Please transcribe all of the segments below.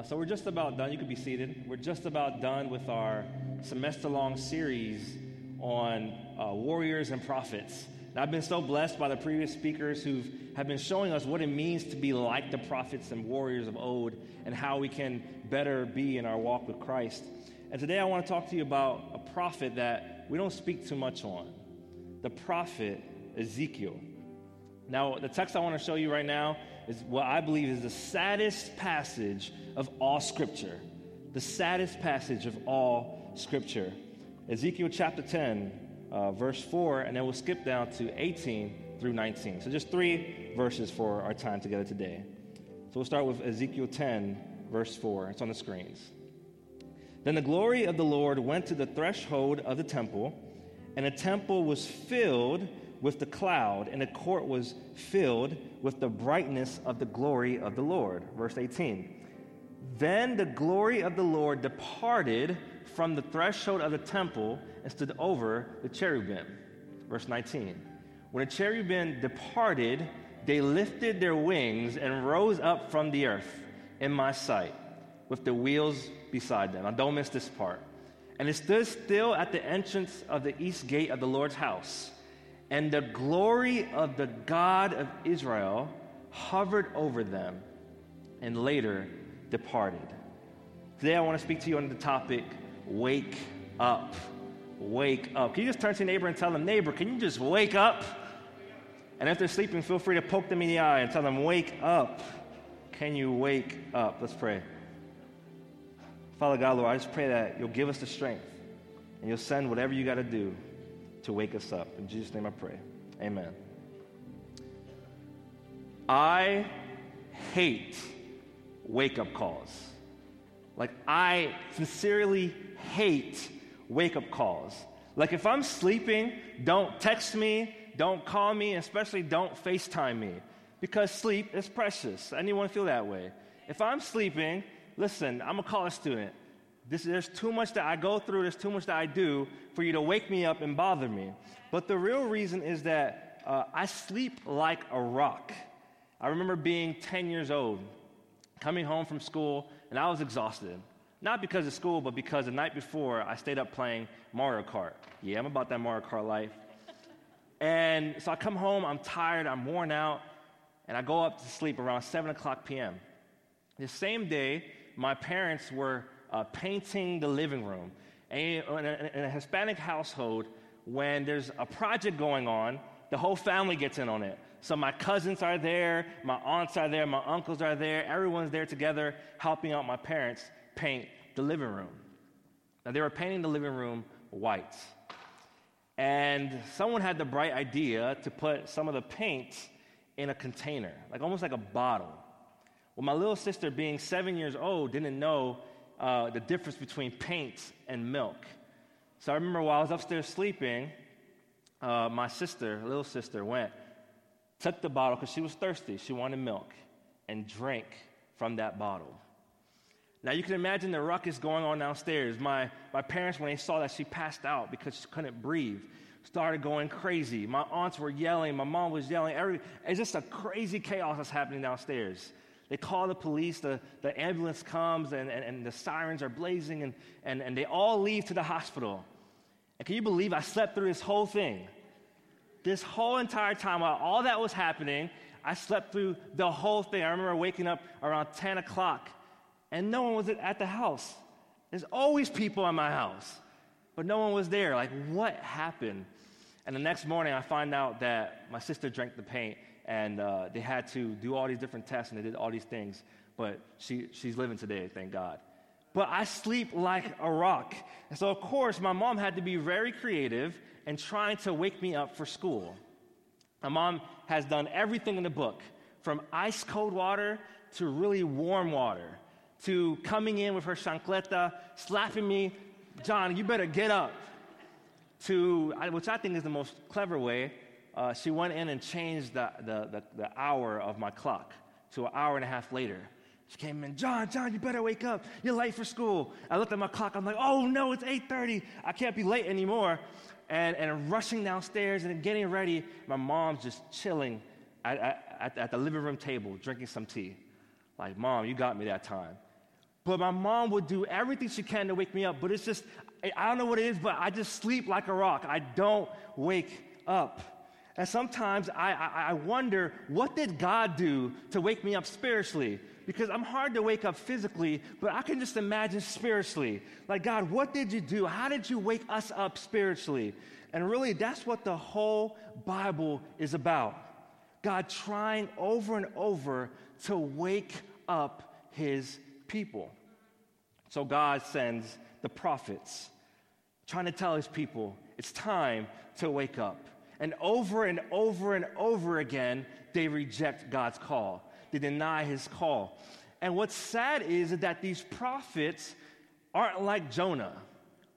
Uh, so we're just about done. You could be seated. We're just about done with our semester long series on uh, warriors and prophets. And I've been so blessed by the previous speakers who have been showing us what it means to be like the prophets and warriors of old and how we can better be in our walk with Christ. And today I want to talk to you about a prophet that we don't speak too much on the prophet Ezekiel. Now, the text I want to show you right now is what I believe is the saddest passage of all Scripture. The saddest passage of all Scripture. Ezekiel chapter 10, uh, verse 4, and then we'll skip down to 18 through 19. So just three verses for our time together today. So we'll start with Ezekiel 10, verse 4. It's on the screens. Then the glory of the Lord went to the threshold of the temple, and the temple was filled with the cloud, and the court was filled with the brightness of the glory of the Lord. Verse 18. Then the glory of the Lord departed from the threshold of the temple and stood over the cherubim. Verse 19. When the cherubim departed, they lifted their wings and rose up from the earth in my sight with the wheels beside them. Now, don't miss this part. And it stood still at the entrance of the east gate of the Lord's house. And the glory of the God of Israel hovered over them and later departed. Today, I want to speak to you on the topic wake up. Wake up. Can you just turn to your neighbor and tell them, neighbor, can you just wake up? And if they're sleeping, feel free to poke them in the eye and tell them, wake up. Can you wake up? Let's pray. Father God, Lord, I just pray that you'll give us the strength and you'll send whatever you got to do to wake us up. In Jesus' name I pray. Amen. I hate wake up calls. Like, I sincerely hate wake up calls. Like, if I'm sleeping, don't text me, don't call me, especially don't FaceTime me because sleep is precious. Anyone feel that way? If I'm sleeping, listen, I'm a college student. This, there's too much that I go through, there's too much that I do for you to wake me up and bother me. But the real reason is that uh, I sleep like a rock. I remember being 10 years old, coming home from school, and I was exhausted. Not because of school, but because the night before I stayed up playing Mario Kart. Yeah, I'm about that Mario Kart life. And so I come home, I'm tired, I'm worn out, and I go up to sleep around 7 o'clock p.m. The same day, my parents were uh, painting the living room. And in a, in a Hispanic household, when there's a project going on, the whole family gets in on it. So my cousins are there, my aunts are there, my uncles are there, everyone's there together helping out my parents paint the living room. Now they were painting the living room white. And someone had the bright idea to put some of the paint in a container, like almost like a bottle. Well, my little sister, being seven years old, didn't know uh, the difference between paint and milk. So I remember while I was upstairs sleeping, uh, my sister, little sister, went, took the bottle because she was thirsty. She wanted milk, and drank from that bottle. Now you can imagine the ruckus going on downstairs. My, my parents, when they saw that she passed out because she couldn't breathe, started going crazy. My aunts were yelling, my mom was yelling. Every, it's just a crazy chaos that's happening downstairs. They call the police, the, the ambulance comes, and, and, and the sirens are blazing, and, and, and they all leave to the hospital. And can you believe I slept through this whole thing? This whole entire time while all that was happening, I slept through the whole thing. I remember waking up around 10 o'clock, and no one was at the house. There's always people in my house, but no one was there. Like, what happened? And the next morning, I find out that my sister drank the paint and uh, they had to do all these different tests and they did all these things. But she, she's living today, thank God. But I sleep like a rock. And so, of course, my mom had to be very creative and trying to wake me up for school. My mom has done everything in the book from ice cold water to really warm water to coming in with her chancleta, slapping me, John, you better get up, to, which I think is the most clever way, uh, she went in and changed the, the, the, the hour of my clock to an hour and a half later. She came in, John, John, you better wake up. You're late for school. I looked at my clock. I'm like, oh no, it's 8:30. I can't be late anymore. and, and rushing downstairs and getting ready. My mom's just chilling at, at, at the living room table, drinking some tea. Like, Mom, you got me that time. But my mom would do everything she can to wake me up, but it's just, I don't know what it is, but I just sleep like a rock. I don't wake up. And sometimes I, I, I, wonder, what did God do to wake me up spiritually? Because I'm hard to wake up physically, but I can just imagine spiritually. Like, God, what did you do? How did you wake us up spiritually? And really, that's what the whole Bible is about. God trying over and over to wake up his people. So God sends the prophets, trying to tell his people, it's time to wake up. And over and over and over again, they reject God's call. They deny his call. And what's sad is that these prophets aren't like Jonah,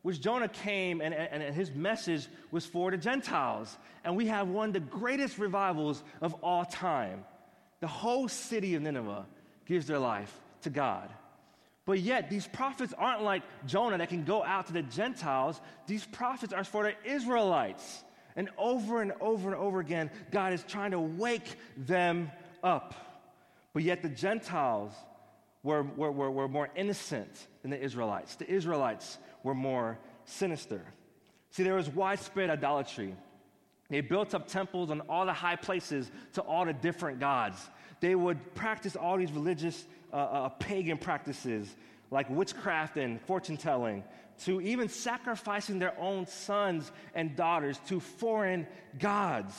which Jonah came and, and, and, his message was for the Gentiles. And we have one of the greatest revivals of all time. The whole city of Nineveh gives their life to God. But yet, these prophets aren't like Jonah that can go out to the Gentiles. These prophets are for the Israelites. And over and over and over again, God is trying to wake them up. But yet, the Gentiles were, were, were, were more innocent than the Israelites. The Israelites were more sinister. See, there was widespread idolatry. They built up temples on all the high places to all the different gods. They would practice all these religious uh, uh, pagan practices like witchcraft and fortune telling, to even sacrificing their own sons and daughters to foreign gods.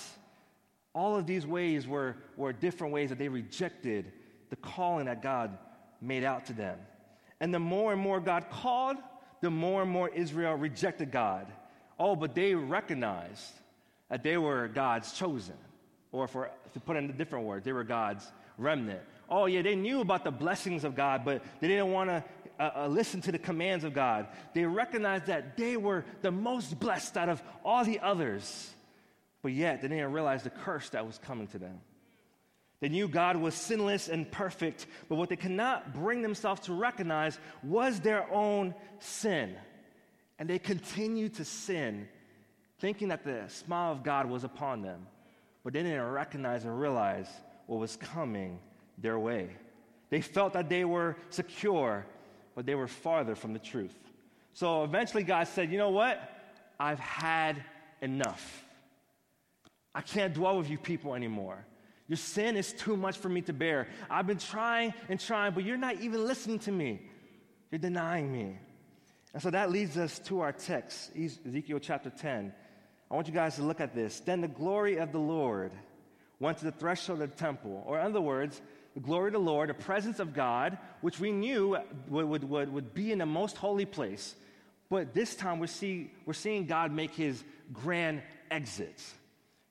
All of these ways were, were different ways that they rejected the calling that God made out to them. And the more and more God called, the more and more Israel rejected God. Oh, but they recognized that they were God's chosen. Or for, to put in a different word, they were God's remnant. Oh, yeah, they knew about the blessings of God, but they didn't want to uh, uh, listen to the commands of God. They recognized that they were the most blessed out of all the others, but yet they didn't realize the curse that was coming to them. They knew God was sinless and perfect, but what they could not bring themselves to recognize was their own sin. And they continued to sin, thinking that the smile of God was upon them, but they didn't recognize and realize what was coming their way. They felt that they were secure, but they were farther from the truth. So eventually, God said, You know what? I've had enough. I can't dwell with you people anymore. Your sin is too much for me to bear. I've been trying and trying, but you're not even listening to me. You're denying me. And so that leads us to our text, Ezekiel chapter 10. I want you guys to look at this. Then the glory of the Lord went to the threshold of the temple. Or, in other words, the glory of the Lord, the presence of God, which we knew would, would, would, would be in the most holy place. But this time we're, see, we're seeing God make his grand exit.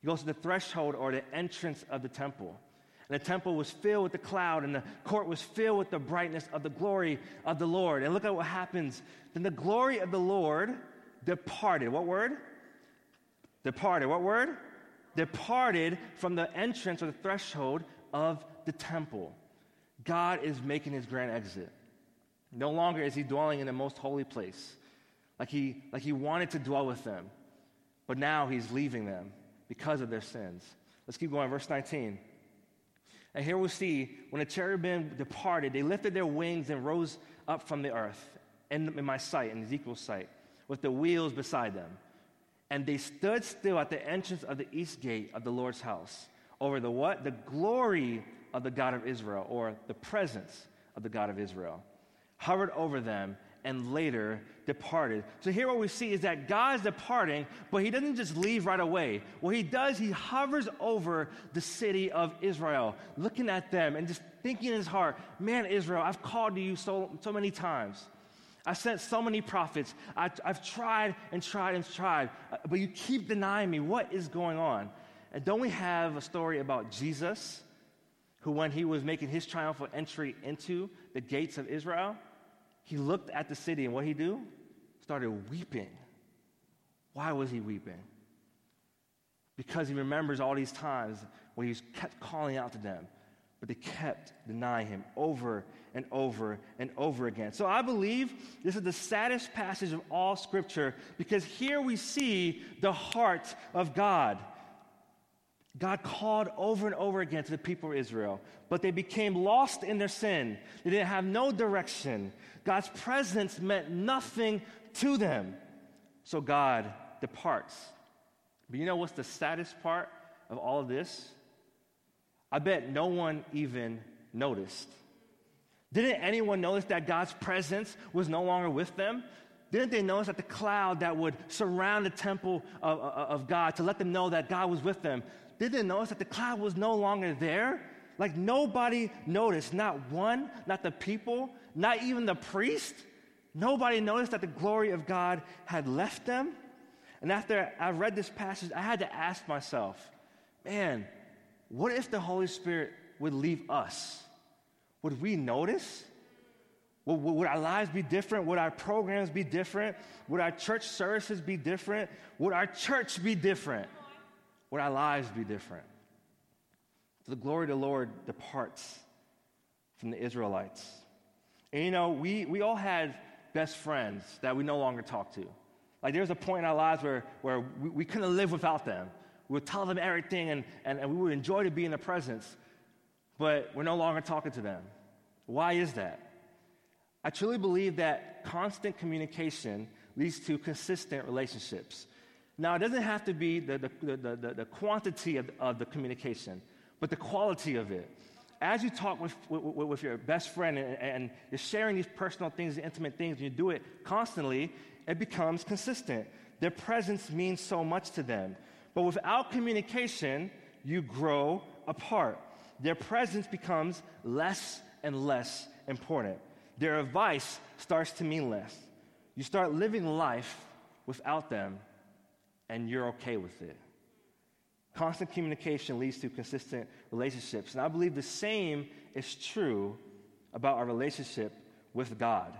He goes to the threshold or the entrance of the temple. And the temple was filled with the cloud, and the court was filled with the brightness of the glory of the Lord. And look at what happens. Then the glory of the Lord departed. What word? Departed. What word? Departed from the entrance or the threshold of the temple. God is making his grand exit. No longer is he dwelling in the most holy place like he, like he wanted to dwell with them, but now he's leaving them because of their sins. Let's keep going, verse 19. And here we see when the cherubim departed, they lifted their wings and rose up from the earth in, in my sight, in Ezekiel's sight, with the wheels beside them. And they stood still at the entrance of the east gate of the Lord's house over the what? The glory of the God of Israel, or the presence of the God of Israel, hovered over them and later departed. So here what we see is that God's departing, but he doesn't just leave right away. What he does, he hovers over the city of Israel, looking at them and just thinking in his heart, man, Israel, I've called to you so, so many times. I've sent so many prophets. I, I've tried and tried and tried, uh, but you keep denying me. What is going on? And don't we have a story about Jesus who, when he was making his triumphal entry into the gates of Israel, he looked at the city and what he do? Started weeping. Why was he weeping? Because he remembers all these times when he kept calling out to them, but they kept denying him over and over and over again. So I believe this is the saddest passage of all Scripture because here we see the heart of God. God called over and over again to the people of Israel, but they became lost in their sin. They didn't have no direction. God's presence meant nothing to them. So God departs. But you know what's the saddest part of all of this? I bet no one even noticed. Didn't anyone notice that God's presence was no longer with them? Didn't they notice that the cloud that would surround the temple of, of, God to let them know that God was with them? Didn't they notice that the cloud was no longer there? Like nobody noticed, not one, not the people, not even the priest. Nobody noticed that the glory of God had left them. And after I read this passage, I had to ask myself, man, what if the Holy Spirit would leave us? Would we notice? Would, would, our lives be different? Would our programs be different? Would our church services be different? Would our church be different? Would our lives be different? The glory of the Lord departs from the Israelites. And you know, we, we all had best friends that we no longer talk to. Like there's a point in our lives where, where we, we couldn't live without them. We would tell them everything and, and, and we would enjoy to be in their presence, but we're no longer talking to them. Why is that? I truly believe that constant communication leads to consistent relationships. Now, it doesn't have to be the, the, the, the, the quantity of, of the communication, but the quality of it. As you talk with, with, with your best friend and, and, you're sharing these personal things, intimate things, and you do it constantly, it becomes consistent. Their presence means so much to them. But without communication, you grow apart. Their presence becomes less and less important. Their advice starts to mean less. You start living life without them, and you're okay with it. Constant communication leads to consistent relationships. And I believe the same is true about our relationship with God.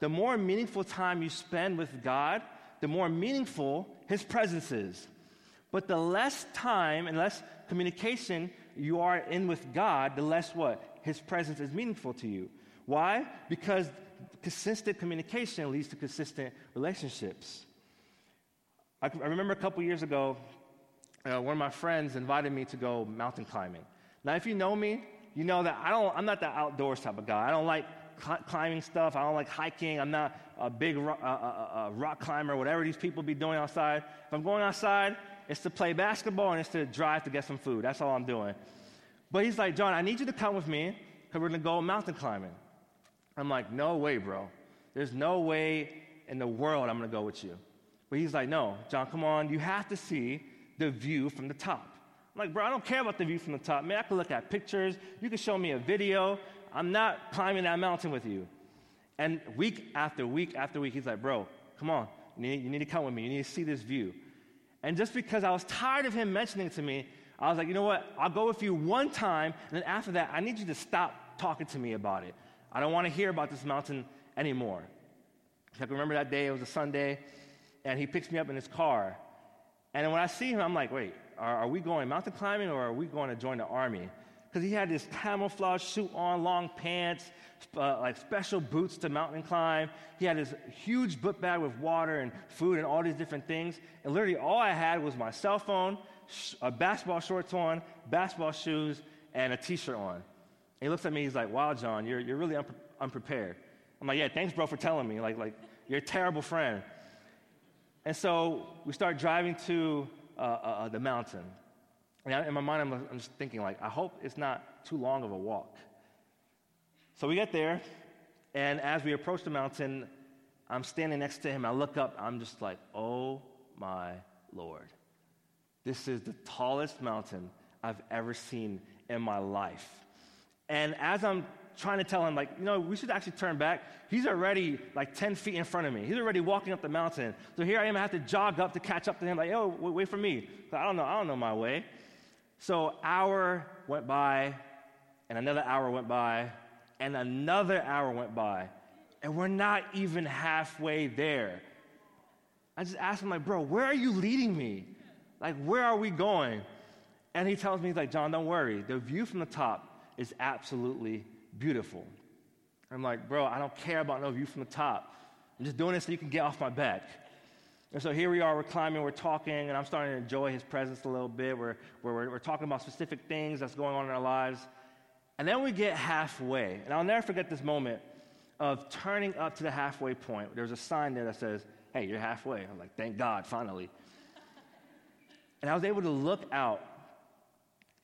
The more meaningful time you spend with God, the more meaningful His presence is. But the less time and less communication you are in with God, the less what? His presence is meaningful to you. Why? Because consistent communication leads to consistent relationships. I, I remember a couple years ago, uh, one of my friends invited me to go mountain climbing. Now, if you know me, you know that I don't, I'm not the outdoors type of guy. I don't like cl- climbing stuff. I don't like hiking. I'm not a big ro- rock climber, whatever these people be doing outside. If I'm going outside, it's to play basketball and it's to drive to get some food. That's all I'm doing. But he's like, John, I need you to come with me because we're going to go mountain climbing. I'm like, no way, bro. There's no way in the world I'm going to go with you. But he's like, no, John, come on. You have to see the view from the top. I'm like, bro, I don't care about the view from the top. Man, I can look at pictures. You can show me a video. I'm not climbing that mountain with you. And week after week after week, he's like, bro, come on. You need, you need to come with me. You need to see this view. And just because I was tired of him mentioning it to me, I was like, you know what? I'll go with you one time, and then after that, I need you to stop talking to me about it. I don't want to hear about this mountain anymore. I can remember that day, it was a Sunday, and he picks me up in his car. And when I see him, I'm like, wait, are, are we going mountain climbing or are we going to join the army? Because he had this camouflage suit on, long pants, uh, like special boots to mountain climb. He had his huge book bag with water and food and all these different things. And literally, all I had was my cell phone, sh- a basketball shorts on, basketball shoes, and a t shirt on. And he looks at me, he's like, Wow, John, you're, you're really unpre- unprepared. I'm like, Yeah, thanks, bro, for telling me. Like, like you're a terrible friend. And so we start driving to uh, uh, uh the mountain. And in my mind, I'm, I'm just thinking, like, I hope it's not too long of a walk. So we get there, and as we approach the mountain, I'm standing next to him. I look up, I'm just like, oh my Lord. This is the tallest mountain I've ever seen in my life. And as I'm trying to tell him, like, you know, we should actually turn back, he's already like 10 feet in front of me. He's already walking up the mountain. So here I am, I have to jog up to catch up to him, like, oh, wait for me. I don't know, I don't know my way. So hour went by, and another hour went by, and another hour went by, and we're not even halfway there. I just asked him, like, bro, where are you leading me? Like, where are we going? And he tells me, he's like, John, don't worry. The view from the top is absolutely beautiful. I'm like, bro, I don't care about no view from the top. I'm just doing this so you can get off my back. And so here we are, we're climbing, we're talking, and I'm starting to enjoy his presence a little bit. We're, we're, we're talking about specific things that's going on in our lives. And then we get halfway. And I'll never forget this moment of turning up to the halfway point. There's a sign there that says, Hey, you're halfway. I'm like, Thank God, finally. and I was able to look out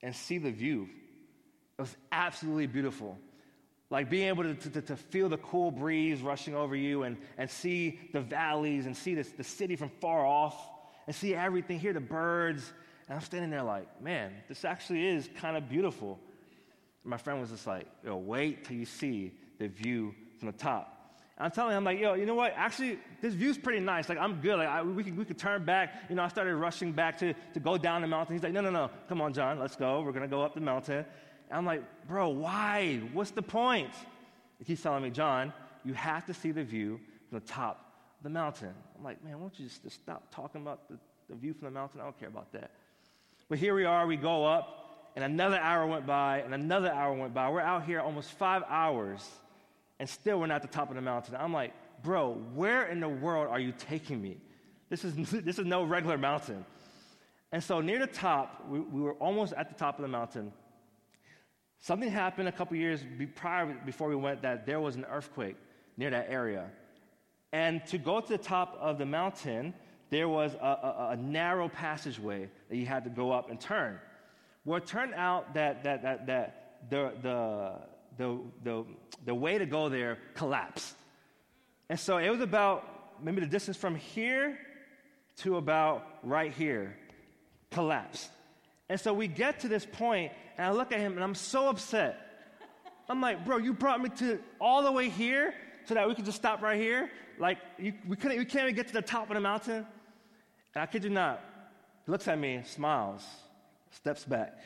and see the view. It was absolutely beautiful. Like being able to, to, to, feel the cool breeze rushing over you and, and see the valleys and see this, the city from far off and see everything, hear the birds. And I'm standing there like, man, this actually is kind of beautiful. And my friend was just like, yo, wait till you see the view from the top. And I'm telling him, I'm like, yo, you know what? Actually, this view's pretty nice. Like, I'm good. Like, I, we, could, we could turn back. You know, I started rushing back to, to go down the mountain. He's like, no, no, no. Come on, John. Let's go. We're going to go up the mountain. And I'm like, bro, why? What's the point? He keeps telling me, John, you have to see the view from the top of the mountain. I'm like, man, won't you just, just stop talking about the, the view from the mountain? I don't care about that. But here we are, we go up, and another hour went by, and another hour went by. We're out here almost five hours, and still we're not at the top of the mountain. I'm like, bro, where in the world are you taking me? This is, this is no regular mountain. And so near the top, we, we were almost at the top of the mountain, Something happened a couple years prior before we went that there was an earthquake near that area. And to go to the top of the mountain, there was a, a, a narrow passageway that you had to go up and turn. Well, it turned out that, that, that, that the, the, the, the, the way to go there collapsed. And so it was about maybe the distance from here to about right here collapsed. And so we get to this point, and I look at him, and I'm so upset. I'm like, bro, you brought me to all the way here so that we could just stop right here. Like, you, we, couldn't, we can't even get to the top of the mountain. And I kid you not, he looks at me, smiles, steps back.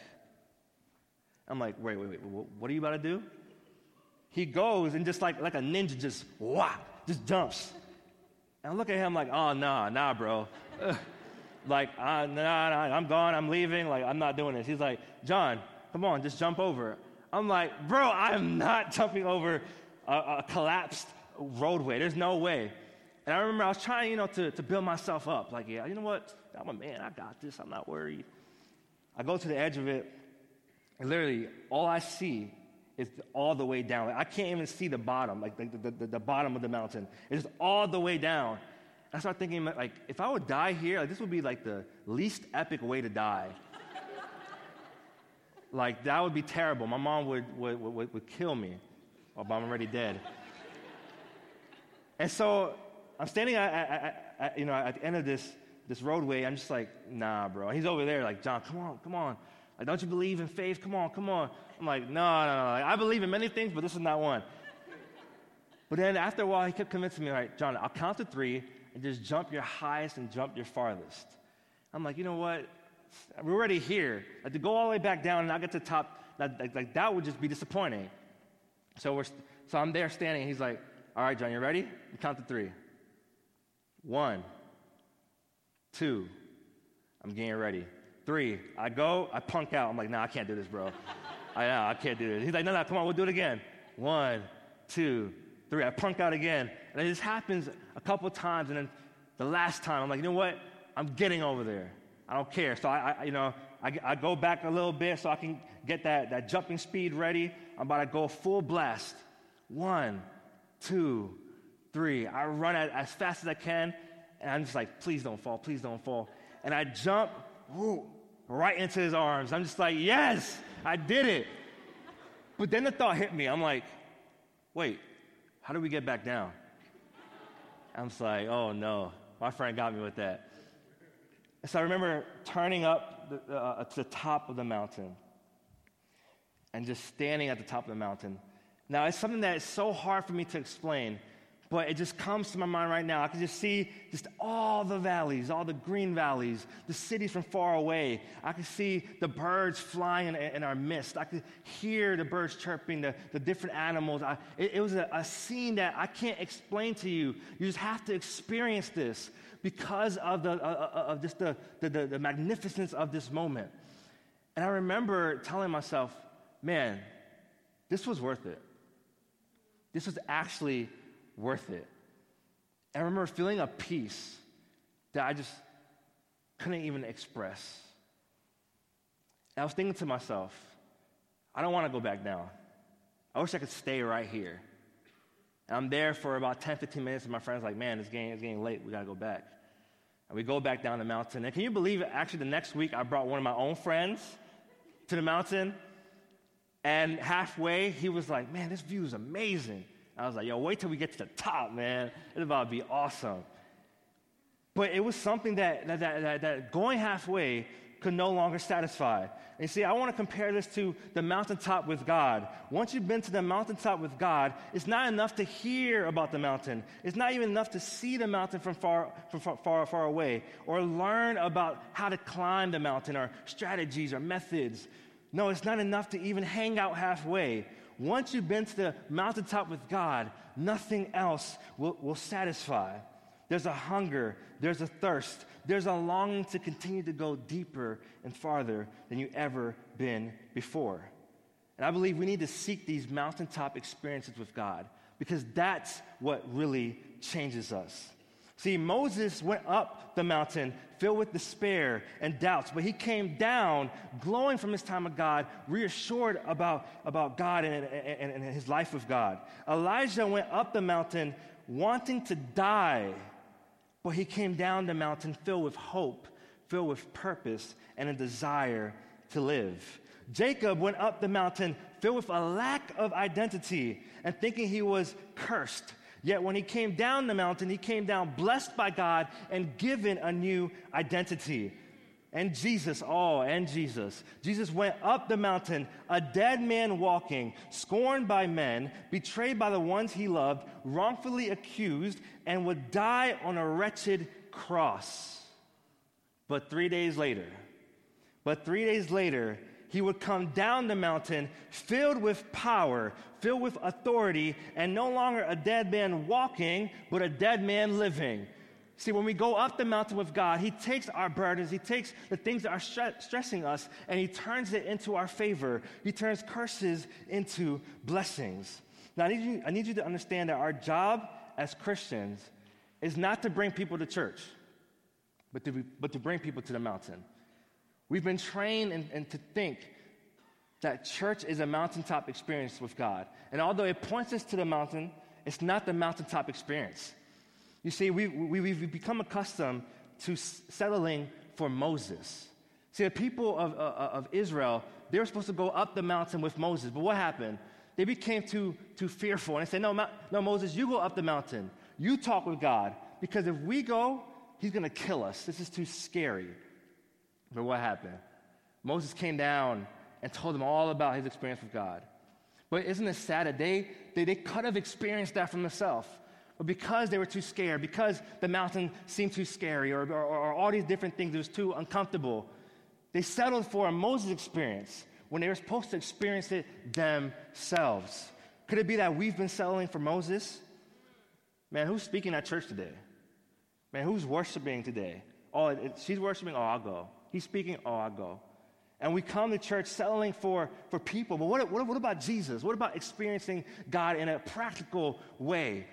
I'm like, wait, wait, wait, what are you about to do? He goes and just like, like a ninja, just wah, just jumps. And I look at him like, oh, nah, nah, bro. like, uh, nah, nah, I'm gone, I'm leaving, like, I'm not doing this. He's like, John, come on, just jump over. I'm like, bro, I'm not jumping over a, a collapsed roadway. There's no way. And I remember I was trying, you know, to, to build myself up. Like, yeah, you know what? I'm a man, I got this, I'm not worried. I go to the edge of it, and literally, all I see is all the way down. Like, I can't even see the bottom, like the, the, the, bottom of the mountain. It's all the way down. I started thinking, like, if I would die here, like, this would be like the least epic way to die. like, that would be terrible. My mom would, would, would, would kill me, oh, or I'm already dead. and so I'm standing at, at, at, you know, at the end of this, this roadway. I'm just like, nah, bro. And he's over there, like, John, come on, come on. Like, don't you believe in faith? Come on, come on. I'm like, no, no, no. Like, I believe in many things, but this is not one. But then after a while, he kept convincing me, like, John, I'll count to three and just jump your highest and jump your farthest. I'm like, you know what? We're already here. Like to go all the way back down and not get to the top, that, like, like, that would just be disappointing. So we're so I'm there standing. And he's like, all right, John, you ready? You count to three. One, two. I'm getting ready. Three. I go. I punk out. I'm like, nah, I can't do this, bro. I know I can't do this. He's like, no, no, come on, we'll do it again. One, two, three. I punk out again. And it just happens a couple times. And then the last time, I'm like, you know what? I'm getting over there. I don't care. So I, I you know, I, I, go back a little bit so I can get that, that jumping speed ready. I'm about to go full blast. One, two, three. I run at, as fast as I can. And I'm just like, please don't fall, please don't fall. And I jump whoo, right into his arms. I'm just like, yes, I did it. But then the thought hit me. I'm like, wait, how do we get back down? I'm just like, oh no, my friend got me with that. so I remember turning up the, uh, to the top of the mountain and just standing at the top of the mountain. Now, it's something that is so hard for me to explain but it just comes to my mind right now. I can just see just all the valleys, all the green valleys, the cities from far away. I can see the birds flying in, our midst. I could hear the birds chirping, the, the different animals. I, it, it, was a, a scene that I can't explain to you. You just have to experience this because of, the, uh, uh of just the, the, the, the magnificence of this moment. And I remember telling myself, man, this was worth it. This was actually worth it. I remember feeling a peace that I just couldn't even express. And I was thinking to myself, I don't want to go back down. I wish I could stay right here. And I'm there for about 10, 15 minutes, and my friend's like, man, it's getting, it's getting late. We got to go back. And we go back down the mountain. And can you believe it? Actually, the next week, I brought one of my own friends to the mountain. And halfway, he was like, man, this view is amazing. I was like, yo, wait till we get to the top, man. It's about to be awesome. But it was something that, that, that, that going halfway could no longer satisfy. And you see, I want to compare this to the mountaintop with God. Once you've been to the mountaintop with God, it's not enough to hear about the mountain. It's not even enough to see the mountain from far, from far, far, far away or learn about how to climb the mountain or strategies or methods. No, it's not enough to even hang out halfway. Once you've been to the mountaintop with God, nothing else will, will satisfy. There's a hunger, there's a thirst, there's a longing to continue to go deeper and farther than you've ever been before. And I believe we need to seek these mountaintop experiences with God because that's what really changes us. See, Moses went up the mountain filled with despair and doubts, but he came down glowing from his time with God, reassured about, about God and, and, and his life with God. Elijah went up the mountain wanting to die but he came down the mountain filled with hope, filled with purpose, and a desire to live. Jacob went up the mountain filled with a lack of identity and thinking he was cursed. Yet when he came down the mountain, he came down blessed by God and given a new identity and Jesus, oh, and Jesus. Jesus went up the mountain, a dead man walking, scorned by men, betrayed by the ones he loved, wrongfully accused, and would die on a wretched cross. But three days later, but three days later, he would come down the mountain filled with power, filled with authority, and no longer a dead man walking, but a dead man living. See, when we go up the mountain with God, He takes our burdens, He takes the things that are stre- stressing us, and He turns it into our favor. He turns curses into blessings. Now, I need you, I need you to understand that our job as Christians is not to bring people to church, but to, be, but to bring people to the mountain. We've been trained and, and to think that church is a mountaintop experience with God. And although it points us to the mountain, it's not the mountaintop experience. You see, we, we, we've become accustomed to settling for Moses. See, the people of, uh, uh, of Israel, they were supposed to go up the mountain with Moses, but what happened? They became too, too fearful. And they said, no, no, Moses, you go up the mountain. You talk with God, because if we go, he's going to kill us. This is too scary. But what happened? Moses came down and told them all about his experience with God. But isn't it sad that they, they, they could have experienced that for themselves? But because they were too scared, because the mountain seemed too scary, or, or, or all these different things, it was too uncomfortable, they settled for a Moses experience when they were supposed to experience it themselves. Could it be that we've been settling for Moses? Man, who's speaking at church today? Man, who's worshiping today? Oh, she's worshiping, oh, I'll go. He's speaking, oh, I'll go. And we come to church settling for, for people. But what, what, what about Jesus? What about experiencing God in a practical way?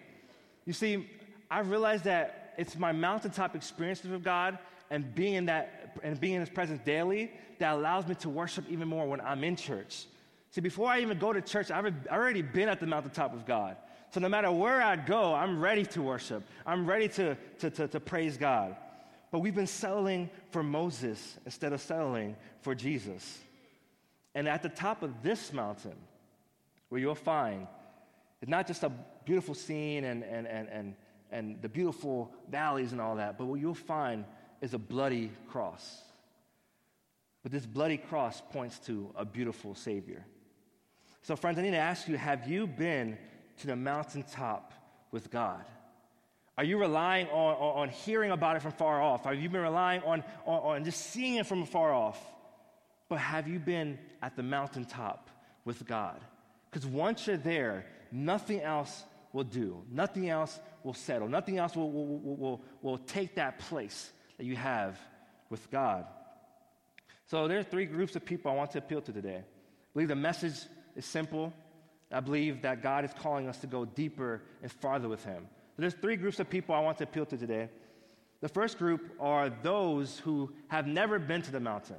You see, I realized that it's my mountaintop experiences with God and being in that and being in His presence daily that allows me to worship even more when I'm in church. See, before I even go to church, I've already been at the mountaintop with God. So no matter where I go, I'm ready to worship. I'm ready to, to, to, to praise God. But we've been settling for Moses instead of settling for Jesus. And at the top of this mountain, where you'll find it's not just a beautiful scene and, and, and, and, and the beautiful valleys and all that, but what you'll find is a bloody cross. But this bloody cross points to a beautiful Savior. So, friends, I need to ask you have you been to the mountaintop with God? Are you relying on, on, on hearing about it from far off? Have you been relying on, on, on just seeing it from far off? But have you been at the mountaintop with God? Because once you're there, nothing else will do. Nothing else will settle. Nothing else will, will, will, will, will take that place that you have with God. So there are three groups of people I want to appeal to today. I believe the message is simple. I believe that God is calling us to go deeper and farther with Him. There's three groups of people I want to appeal to today. The first group are those who have never been to the mountain.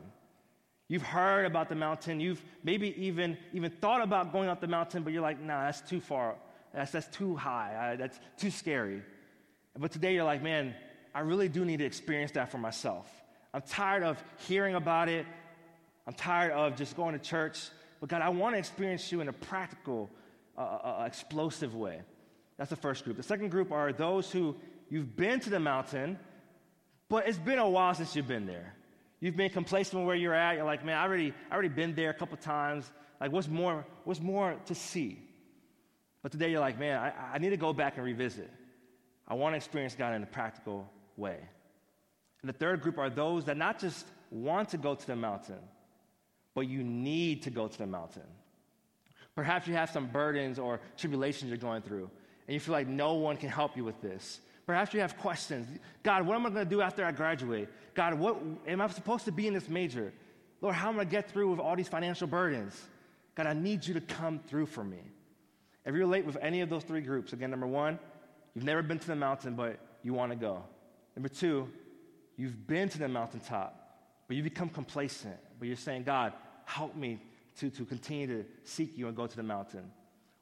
You've heard about the mountain. You've maybe even, even thought about going up the mountain, but you're like, nah, that's too far. That's, that's too high. I, that's too scary. But today you're like, man, I really do need to experience that for myself. I'm tired of hearing about it. I'm tired of just going to church. But God, I want to experience you in a practical, uh, uh, uh, explosive way. That's the first group. The second group are those who you've been to the mountain, but it's been a while since you've been there. You've been complacent with where you're at. You're like, man, I already, I already been there a couple times. Like, what's more, what's more to see? But today you're like, man, I, I need to go back and revisit. I want to experience God in a practical way. And the third group are those that not just want to go to the mountain, but you need to go to the mountain. Perhaps you have some burdens or tribulations you're going through, and you feel like no one can help you with this. Perhaps you have questions. God, what am I going to do after I graduate? God, what am I supposed to be in this major? Lord, how am I going to get through with all these financial burdens? God, I need you to come through for me. If you relate with any of those three groups, again, number one, you've never been to the mountain, but you want to go. Number two, you've been to the mountaintop, but you become complacent, but you're saying, God, help me to, to continue to seek you and go to the mountain.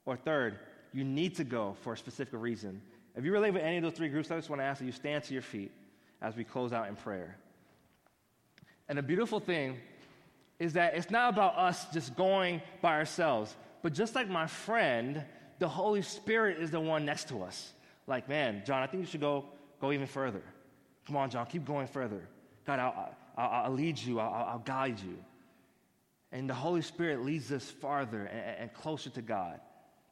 Or third, you need to go for a specific reason. If you relate with any of those three groups, I just want to ask that you stand to your feet as we close out in prayer. And the beautiful thing is that it's not about us just going by ourselves, but just like my friend, the Holy Spirit is the one next to us. Like, man, John, I think you should go, go even further. Come on, John, keep going further. God, I'll, I'll, I'll lead you, I'll, I'll, guide you. And the Holy Spirit leads us farther and, and, closer to God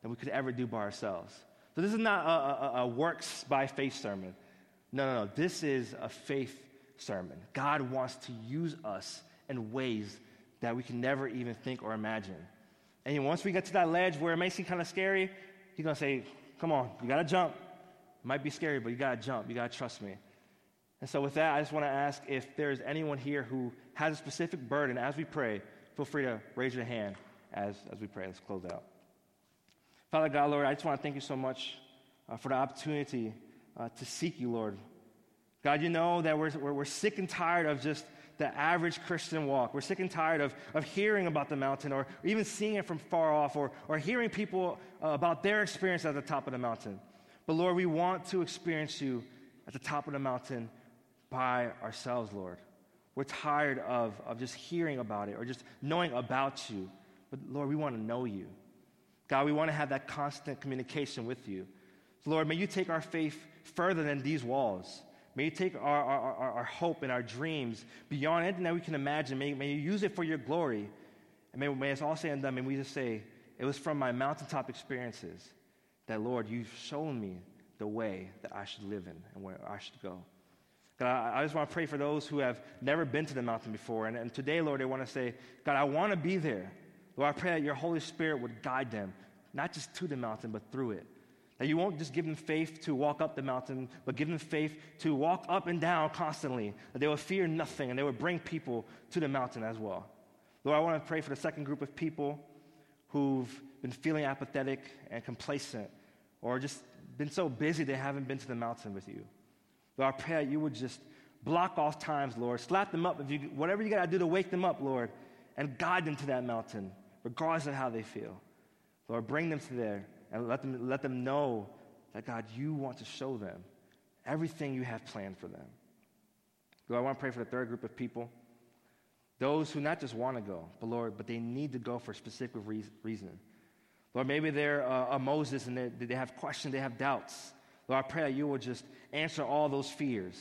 than we could ever do by ourselves. So this is not a, a, a works by faith sermon. No, no, no. This is a faith sermon. God wants to use us in ways that we can never even think or imagine. And once we get to that ledge where it may seem kind of scary, He's going to say, Come on, you got to jump. It might be scary, but you got to jump. You got to trust me. And so, with that, I just want to ask if there's anyone here who has a specific burden as we pray, feel free to raise your hand as, as we pray. Let's close out. Father God, Lord, I just want to thank you so much uh, for the opportunity uh, to seek you, Lord. God, you know that we're, we're, we're sick and tired of just the average Christian walk. We're sick and tired of, of hearing about the mountain or even seeing it from far off or, or hearing people uh, about their experience at the top of the mountain. But Lord, we want to experience you at the top of the mountain by ourselves, Lord. We're tired of, of just hearing about it or just knowing about you. But Lord, we want to know you. God, we want to have that constant communication with you. So Lord, may you take our faith further than these walls. May you take our, our, our, our, hope and our dreams beyond anything that we can imagine. May, may you use it for your glory. And may, may it's all said and done. May we just say, it was from my mountaintop experiences that, Lord, you've shown me the way that I should live in and where I should go. God, I, I just want to pray for those who have never been to the mountain before. And, and today, Lord, they want to say, God, I want to be there. Lord, I pray that your Holy Spirit would guide them, not just to the mountain, but through it. That you won't just give them faith to walk up the mountain, but give them faith to walk up and down constantly. That they will fear nothing and they will bring people to the mountain as well. Lord, I want to pray for the second group of people who've been feeling apathetic and complacent or just been so busy they haven't been to the mountain with you. Lord, I pray that you would just block off times, Lord. Slap them up, if you, whatever you got to do to wake them up, Lord, and guide them to that mountain, regardless of how they feel. Lord, bring them to there and let them, let them know that, God, you want to show them everything you have planned for them. Lord, I want to pray for the third group of people. Those who not just want to go, but Lord, but they need to go for a specific reason. Lord, maybe they're uh, a Moses and they, they have questions, they have doubts. Lord, I pray that you will just answer all those fears.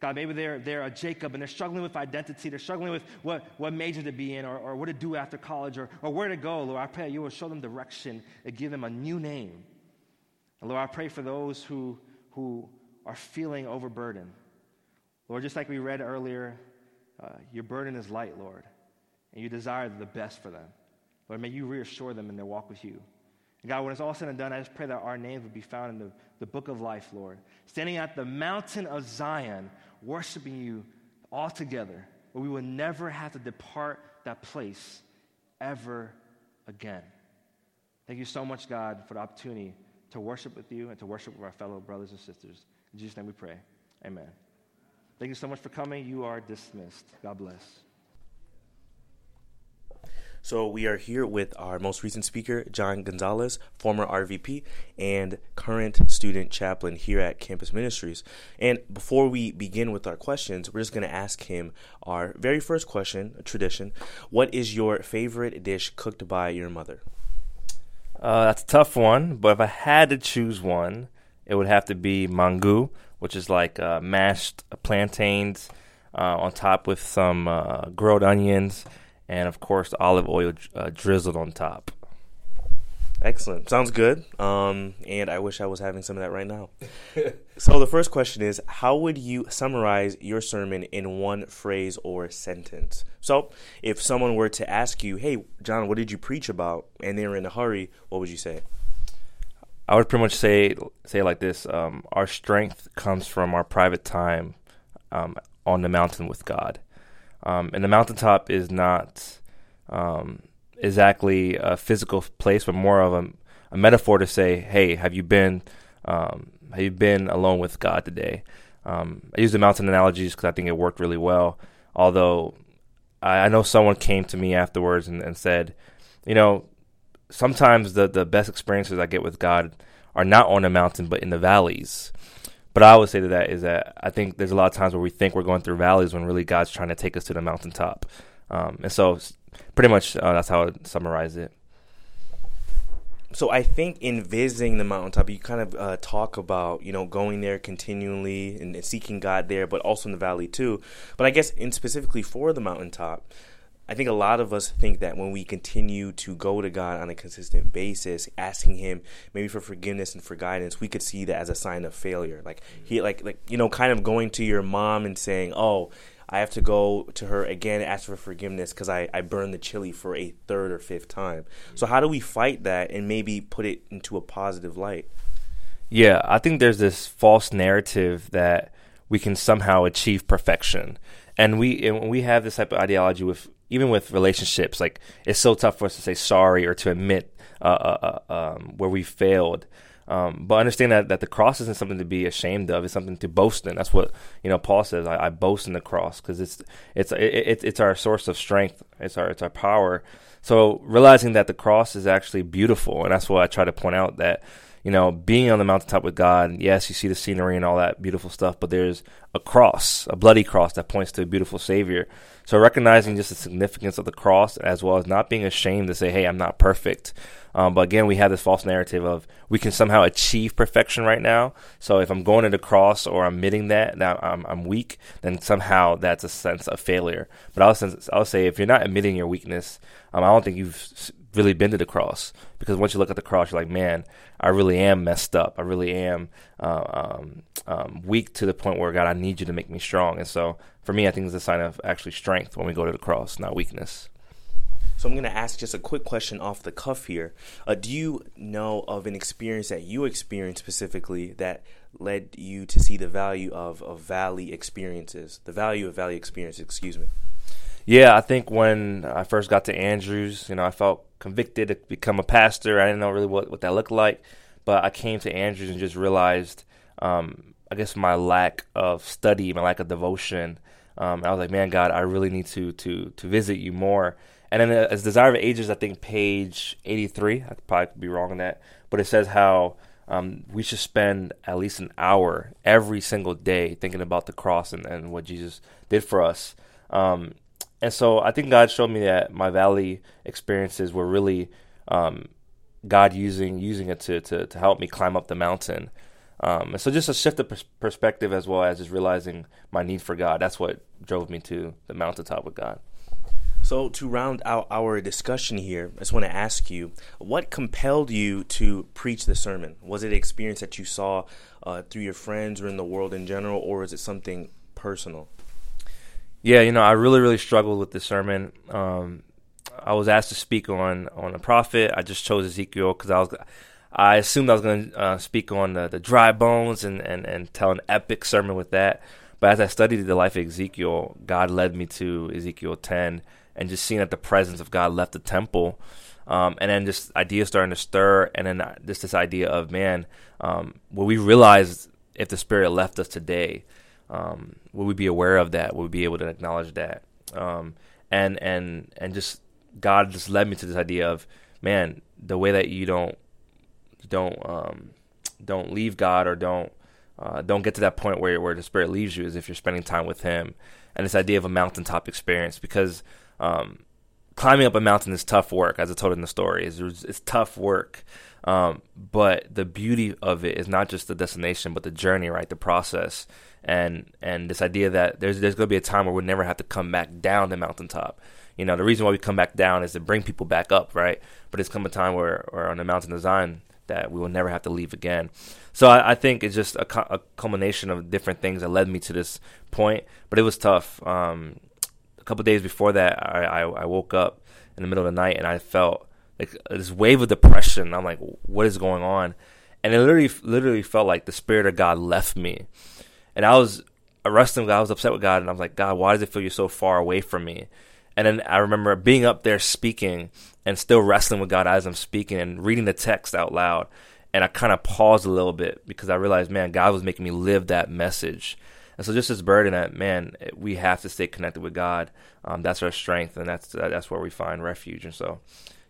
God, maybe they're, they're a Jacob and they're struggling with identity. They're struggling with what, what major to be in or, or what to do after college or, or where to go. Lord, I pray that you will show them direction and give them a new name. And Lord, I pray for those who, who are feeling overburdened. Lord, just like we read earlier, uh, your burden is light, Lord, and you desire the best for them. Lord, may you reassure them in their walk with you. And God, when it's all said and done, I just pray that our names would be found in the, the book of life, Lord. Standing at the mountain of Zion, worshiping you all together, where we will never have to depart that place ever again. Thank you so much, God, for the opportunity to worship with you and to worship with our fellow brothers and sisters. In Jesus' name we pray. Amen. Thank you so much for coming. You are dismissed. God bless. So we are here with our most recent speaker, John Gonzalez, former RVP and current student chaplain here at Campus Ministries. And before we begin with our questions, we're just going to ask him our very first question, a tradition. What is your favorite dish cooked by your mother? Uh, that's a tough one, but if I had to choose one, it would have to be mangu, which is like uh, mashed plantains uh, on top with some uh, grilled onions and of course olive oil uh, drizzled on top. Excellent. Sounds good. Um, and I wish I was having some of that right now. so the first question is, how would you summarize your sermon in one phrase or sentence? So if someone were to ask you, "Hey, John, what did you preach about?" and they were in a hurry, what would you say? I would pretty much say say like this: um, Our strength comes from our private time um, on the mountain with God. Um, and the mountaintop is not um, exactly a physical place, but more of a, a, metaphor to say, "Hey, have you been um, have you been alone with God today?" Um, I use the mountain analogies because I think it worked really well. Although I, I know someone came to me afterwards and, and said, "You know, sometimes the the best experiences I get with God are not on the mountain, but in the valleys." But I would say to that is that I think there's a lot of times where we think we're going through valleys when really God's trying to take us to the mountaintop. Um, and so, pretty much, uh, that's how I would summarize it. So I think in visiting the mountaintop, you kind of uh, talk about you know going there continually and seeking God there, but also in the valley too. But I guess in specifically for the mountaintop, I think a lot of us think that when we continue to go to God on a consistent basis, asking Him maybe for forgiveness and for guidance, we could see that as a sign of failure. Like he, like, like you know, kind of going to your mom and saying, "Oh, I have to go to her again, ask for forgiveness because I I burned the chili for a third or fifth time." So how do we fight that and maybe put it into a positive light? Yeah, I think there's this false narrative that we can somehow achieve perfection, and we and we have this type of ideology with even with relationships, like it's so tough for us to say sorry or to admit uh, uh, uh, um, where we failed. Um, but understand that, that the cross isn't something to be ashamed of; it's something to boast in. That's what you know. Paul says, "I, I boast in the cross because it's it's it, it's our source of strength. It's our it's our power." So realizing that the cross is actually beautiful, and that's what I try to point out that you know, being on the mountaintop with God, yes, you see the scenery and all that beautiful stuff, but there's a cross, a bloody cross that points to a beautiful Savior. So recognizing just the significance of the cross, as well as not being ashamed to say, "Hey, I'm not perfect." Um, but again, we have this false narrative of we can somehow achieve perfection right now. So if I'm going to the cross or I'm admitting that that I'm, I'm weak, then somehow that's a sense of failure. But I'll, I'll say if you're not admitting your weakness, um, I don't think you've really been to the cross because once you look at the cross, you're like, man, I really am messed up. I really am uh, um, um, weak to the point where God, I need you to make me strong. And so for me, I think it's a sign of actually strength when we go to the cross, not weakness. So I'm going to ask just a quick question off the cuff here. Uh, do you know of an experience that you experienced specifically that led you to see the value of, of valley experiences, the value of valley experiences, excuse me? Yeah, I think when I first got to Andrews, you know, I felt convicted to become a pastor. I didn't know really what, what that looked like, but I came to Andrews and just realized, um, I guess, my lack of study, my lack of devotion. Um, I was like, man, God, I really need to to to visit you more. And then uh, as Desire of Ages, I think page 83, I probably could probably be wrong on that, but it says how um, we should spend at least an hour every single day thinking about the cross and, and what Jesus did for us. Um, and so I think God showed me that my valley experiences were really um, God using using it to, to to help me climb up the mountain. Um, and so just a shift of pers- perspective as well as just realizing my need for God. That's what drove me to the mountaintop with God. So to round out our discussion here, I just want to ask you, what compelled you to preach the sermon? Was it an experience that you saw uh, through your friends or in the world in general, or is it something personal? Yeah, you know, I really, really struggled with the sermon. Um, I was asked to speak on on a prophet. I just chose Ezekiel because I was, I assumed I was going to uh, speak on the, the dry bones and, and and tell an epic sermon with that. But as I studied the life of Ezekiel, God led me to Ezekiel 10, and just seeing that the presence of God left the temple, Um, and then just ideas starting to stir, and then just this idea of man, um, will we realize if the Spirit left us today? Um, will we be aware of that? Will we be able to acknowledge that? Um, and and and just God just led me to this idea of man, the way that you don't don't um, don't leave God or don't uh, don't get to that point where where the Spirit leaves you is if you're spending time with Him, and this idea of a mountaintop experience because um, climbing up a mountain is tough work, as I told in the story. It's, it's tough work, um, but the beauty of it is not just the destination, but the journey, right? The process, and and this idea that there's there's going to be a time where we'll never have to come back down the mountaintop. You know, the reason why we come back down is to bring people back up, right? But it's come a time where, where on the mountain Zion, that we will never have to leave again. So I, I think it's just a, a, culmination of different things that led me to this point. But it was tough. Um, a couple days before that, I, I, I, woke up in the middle of the night and I felt like this wave of depression. I'm like, what is going on? And it literally, literally felt like the spirit of God left me, and I was wrestling. God, I was upset with God, and I was like, God, why does it feel you're so far away from me? And then I remember being up there speaking and still wrestling with God as I'm speaking and reading the text out loud. And I kind of paused a little bit because I realized, man, God was making me live that message. And so just this burden that, man, we have to stay connected with God. Um, that's our strength, and that's that's where we find refuge. And so,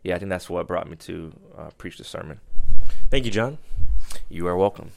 yeah, I think that's what brought me to uh, preach the sermon. Thank you, John. You are welcome.